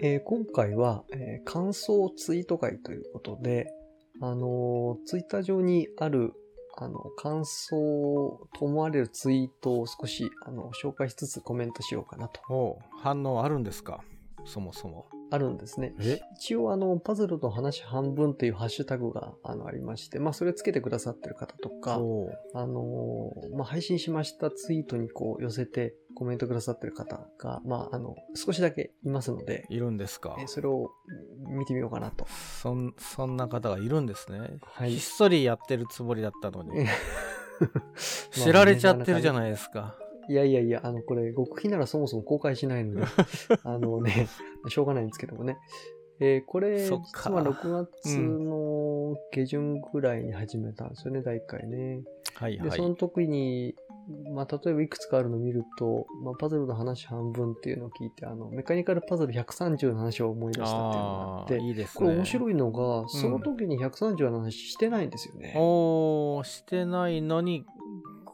えー今回は、えー感想ツイート会ということで、あのツイッター上にある、あの、感想と思われるツイートを少し、あの、紹介しつつコメントしようかなと。反応あるんですか？そもそも。あるんですね。え？一応、あの、パズルの話半分というハッシュタグが、あの、ありまして、まあ、それつけてくださってる方とか、あのまあ、配信しましたツイートにこう寄せてコメントくださってる方が、まあ、あの、少しだけいますので、いるんですか？えーそれを見てみようかなと。そんそんな方がいるんですね。はいひっそりやってるつもりだったのに え。知られちゃってるじゃないですか。いやいやいや、あの、これ、極秘ならそもそも公開しないので、あのね、しょうがないんですけどもね。えーこれ、実は6月の下旬ぐらいに始めたんですよね、第1回ね。で、はいはいそ。の時に、まあ、例えばいくつかあるのを見ると、まあ、パズルの話半分っていうのを聞いて、あの、メカニカルパズル130の話を思い出したっていうのがあって、いいですね。これ面白いのが、その時に130の話してないんですよね。おーしてないのに、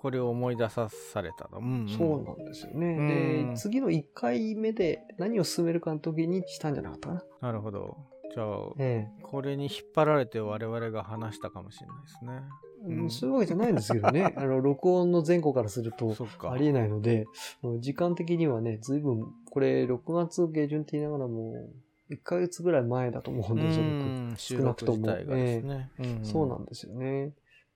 これを思い出さされたの。うん、うん。そうなんですよね。うんで、次の1回目で何を進めるかの時にしたんじゃなかったかな。なるほど。じゃあ、えこれに引っ張られて我々が話したかもしれないですね。えうんそういうわけじゃないんですけどね。あの、録音の前後からすると。ありえないので、時間的にはね、随分、これ6月下旬って言いながらも、1ヶ月ぐらい前だと思うんですよ、少なくともそうなんですよね。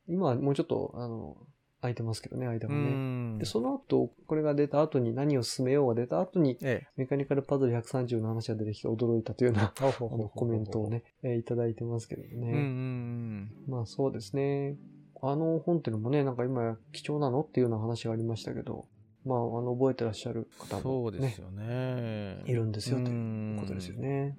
今はもうちょっと、あの、空いてますけどね、間うがね。んで、その後、これが出た後に何を進めようが出た後に、ええ。メカニカルパズル130の話が出てきて驚いたというような、コメントを。ね、えーいただいてますけどうんうんね。うん。まあそうですね。あの本っていうのもね、なんか今貴重なのっていうような話がありましたけど、まあ、あの、覚えてらっしゃる方もねそうです、よね。いるんですよ、ということですよね。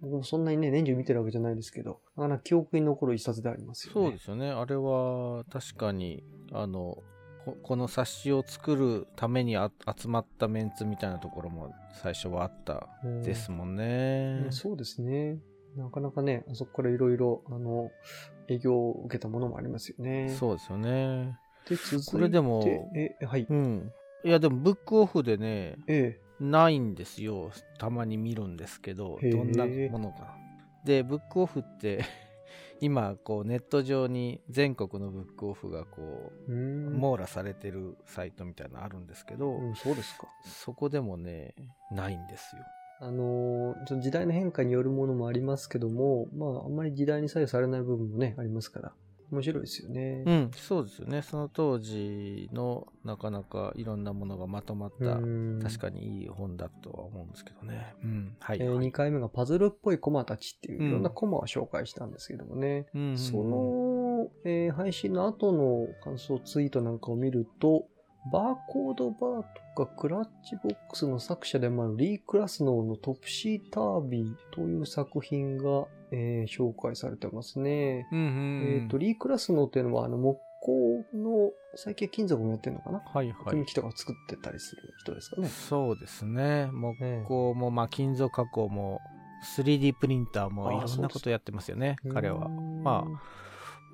僕もそんなにね、年中見てるわけじゃないですけど、なかなか記憶に残る一冊でありますよね。そうですよね。あれは確かに、あの、ここの冊子を作るためにあ集まったメンツみたいなところも最初はあったうんですもんね。ねそうですね。なかなかね、あそこからいろいろ、あの、営業を受けたものもありますよね。そうですよね。で、続いて、これでもえ、はい。うん。いや、でもブックオフでね、えないんですよ。たまに見るんですけど、どんなものか。で、ブックオフって、今、こう、ネット上に全国のブックオフがこえ。う。網羅されてるサイトみたいなのあるんですけど、うん、そうですか。そこでもね、ないんですよ。あのー時代の変化によるものもありますけども、まあ、あんまり時代に左右されない部分もね、ありますから、面白いですよね。うん、そうですよね。その当時のなかなかいろんなものがまとまった、うん確かにいい本だとは思うんですけどね。うん、はい。え2回目がパズルっぽいコマたちっていううんいろんなコマを紹介したんですけどもね。うんその、えー配信の後の感想ツイートなんかを見ると、バーコードバーとかクラッチボックスの作者でもあるリー・クラスノーのトプシータービーという作品が、えー紹介されてますね。うんうんうん、えっ、と、リー・クラスノーっていうのはあの木工の、最近は金属もやってるのかな？はいはい組。木とか作ってたりする人ですかね。そうですね。木ええ工も、まあ、金属加工も、3D プリンターもああいろんなことやってますよね、彼はま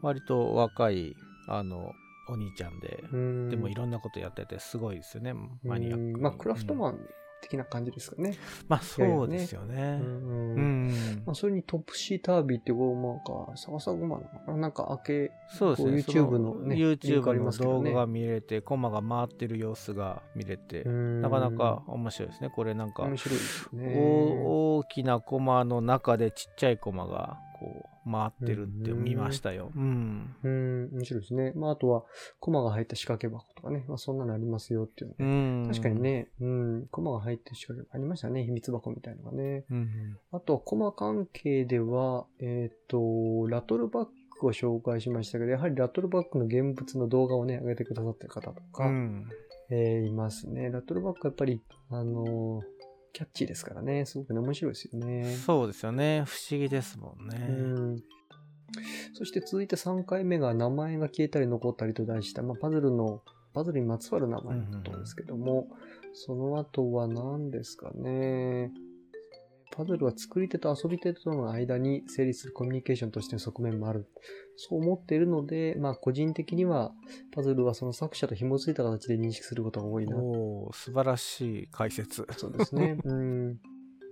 割と若い、あの、お兄ちゃんで、うんでもいろんなことやっててすごいですよね、マニアックまあ、クラフトマン。ン的な感じですかね。まあ、そうですようね。んうん。まあ、それにトップシータービーっていう、こう、なんか、逆さごまなのかななんか、開け、そうですね。YouTube のね YouTube りの動画が見れて、コマが回ってる様子が見れて、ななかなか面白いですね。これなんか、面白いですよね。お大きなコマの中でちっちゃいコマがこう回ってるって見ましたよ。うん。うん、面白いですね。まあ、あとは、コマが入った仕掛け箱とかね。まあ、そんなのありますよっていうのうん。確かに。ね、うん、コマが入ってる仕掛け箱ありましたね。秘密箱みたいのがね。うん。あとは、コマ関係では、えっ、と、ラトルバックを紹介しましたけど、やはりラトルバックの現物の動画をね、上げてくださってる方とか、うん。えーいますね。ラトルバックはやっぱり、あのーキャッチーですからね。すごくね、面白いですよね。そうですよね。不思議ですもんうね。ん。そして続いて3回目が名前が消えたり残ったりと題した、まあ、パズルの、パズルにまつわる名前のことですけども、その後は何ですかね。パズルは作り手と遊び手との間に成立するコミュニケーションとしての側面もある。そう思っているので、まあ個人的にはパズルはその作者と紐づいた形で認識することが多いな。おー素晴らしい解説。そうですね。うん。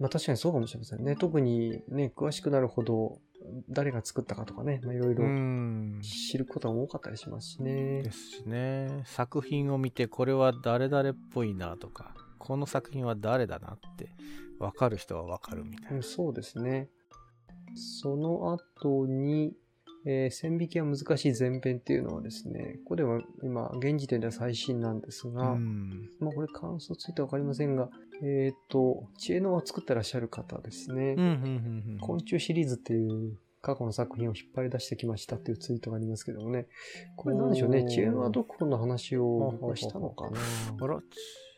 まあ確かにそうかもしれませんね。特にね、詳しくなるほど誰が作ったかとかね、まあいろいうろん。知ることが多かったりしますしねで。すしね。作品を見て、これは誰々っぽいなとか、この作品は誰だなって、分かる人は分かるみたいうな。んそうですね。その後に、えー線引きは難しい前編っていうのはですね、これは今、現時点では最新なんですが、うん。まあこれ感想ついてわかりませんが、えっ、と、知恵の輪を作ってらっしゃる方ですね。うん、うん、うん昆虫シリーズっていう過去の作品を引っ張り出してきましたっていうツイートがありますけどもね。これなんでしょうね。知恵の輪読本の話をしたのかな。あら、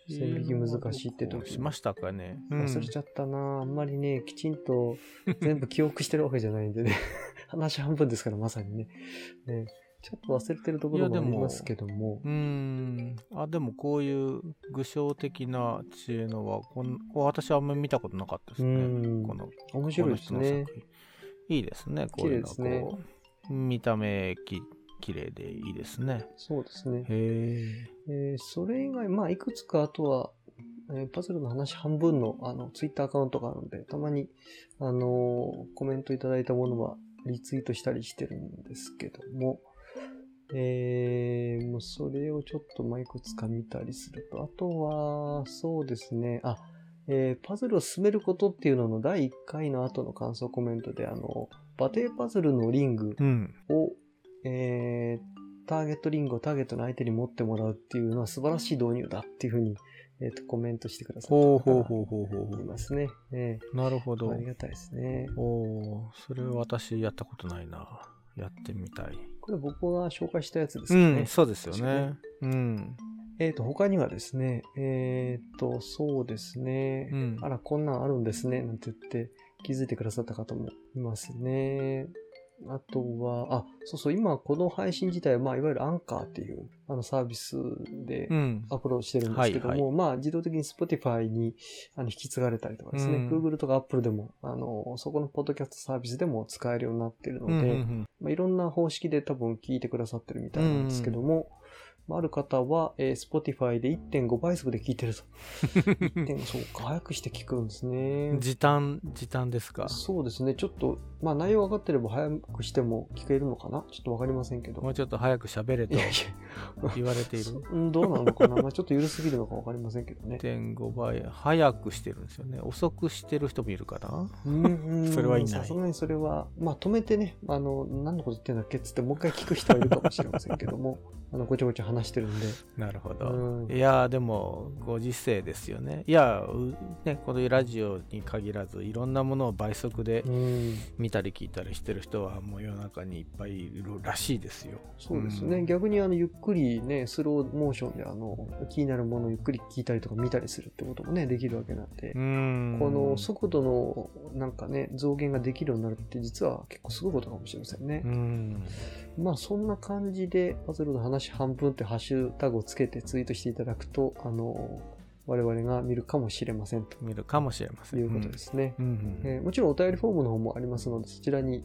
線引き難しいって時しましたかね。忘れちゃったな、あんまりね、きちんと 全部記憶してるわけじゃないんでね。話半分ですから、まさにね。ねちょっと忘れてるところもありますけども。うーん。あ、でもこういう具象的な知恵のは、こんこう私はあんまり見たことなかったですうね。んこの、面白いですねいいですね、こういうの綺麗ですねこう見た目き綺麗でいいですね。そうですね。へえーそれ以外、まあ、いくつかあとは、えーパズルの話半分の、あの、ツイッターアカウントがあるんで、たまに、あのーコメントいただいたものはリツイートしたりしてるんですけども、えーもうそれをちょっと、まあ、いくつか見たりすると、あとは、そうですね、あ、えーパズルを進めることっていうのの第1回の後の感想コメントで、あの、バテーパズルのリングーうん。を、えーターゲットリングをターゲットの相手に持ってもらうっていうのは素晴らしい導入だっていうふうに、えーとコメントしてくださった方がいますね。えう。なるほどあ。りがたいですね。おーそれ私やったことないな。やってみたい。これ僕が紹介したやつですね。ん、そうですよね。うん。えっ、と、他にはですね、えっ、と、そうですね、うんあら、こんなんあるんですね、なんて言って気づいてくださった方もいますね。あとは、あ、そうそう、今この配信自体は、まあ、いわゆるアンカーっていうあのサービスでうん。アップロードしてるんですけども、はいはまあ自動的に Spotify にあの引き継がれたりとかですね、うん。Google とか Apple でも、あの、そこのポッドキャストサービスでも使えるようになっているので、うんうんまあ、いろんな方式で多分聞いてくださってるみたいなんですけども、まあ、ある方は、えー Spotify で1.5倍速で聞いてると。1.5そうか、早くして聞くんですうんね。時短、時短ですか？そうですね、ちょっと、まあ内容分かってれば早くしても聞けるのかな？ちょっとわかりませんけど。もうちょっと早く喋れと言われている？や、うんどうなのかな？まあちょっと緩すぎるのかわかりませんけどね。1.5倍、早くしてるんですよね。遅くしてる人もいるかな？それはいないさすがにそれは、まあ止めてね、あの、何のこと言ってんだっけっつってもう一回聞く人はいるかもしれませんけども、あの、ごちゃごちゃ話してるんで。なるほど。うんいやーでもご時世ですよね。いやうねこのラジオに限らずいろんなものを倍速でうん、見たり聞いたりしてる人はもう世の中にいっぱいいるらしいですよ。そうですね。うん逆にあの、ゆっくりね、スローモーションであの、気になるものをゆっくり聞いたりとか見たりするってこともね、できるわけなんで、うんこの速度のなんかね、増減ができるようになるって実は結構すごいことかもしれませんねう。んまあそんな感じで、パズルの話半分ってハッシュタグをつけてツイートしていただくと、あの、我々が見るかもしれませんと。見るかもしれません。いうことですね。もちろんお便りフォームの方もありますので、そちらに、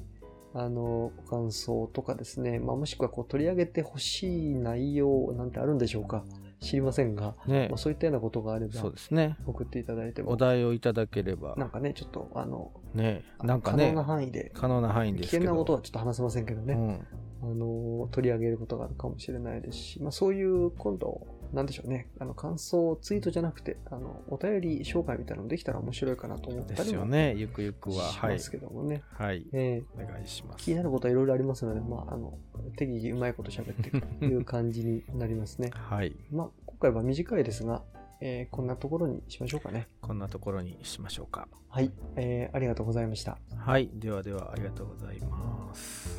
あの、ご感想とかですね、まあ、もしくはこう取り上げてほしい内容なんてあるんでしょうか。知りませんが、ね。まあ、そういったようなことがあればそうですね。送っていただいても、お題をいただければ。なんかね、ちょっと、あの、ね。なんかね。可能な範囲で、可能な範囲危ですけど。険なことはちょっと話せませんけどね、うんあの、取り上げることがあるかもしれないですし、まあ、そういう、今度、なんでしょうね、あの、感想ツイートじゃなくて、あの、お便り紹介みたいなのできたら面白いかなと思っでたりもすよね。ゆくゆくは。はいしま。すけどもね。はい。えーお願いします。気になることはいろいろありますので、まあ、あの、適宜うまいこと喋っていくという感じになりますね。はい。まあ、今回は短いですが、えーこんなところにしましょうかね。こんなところにしましょうか。はい、えーありがとうございました。はい。ではではありがとうございます。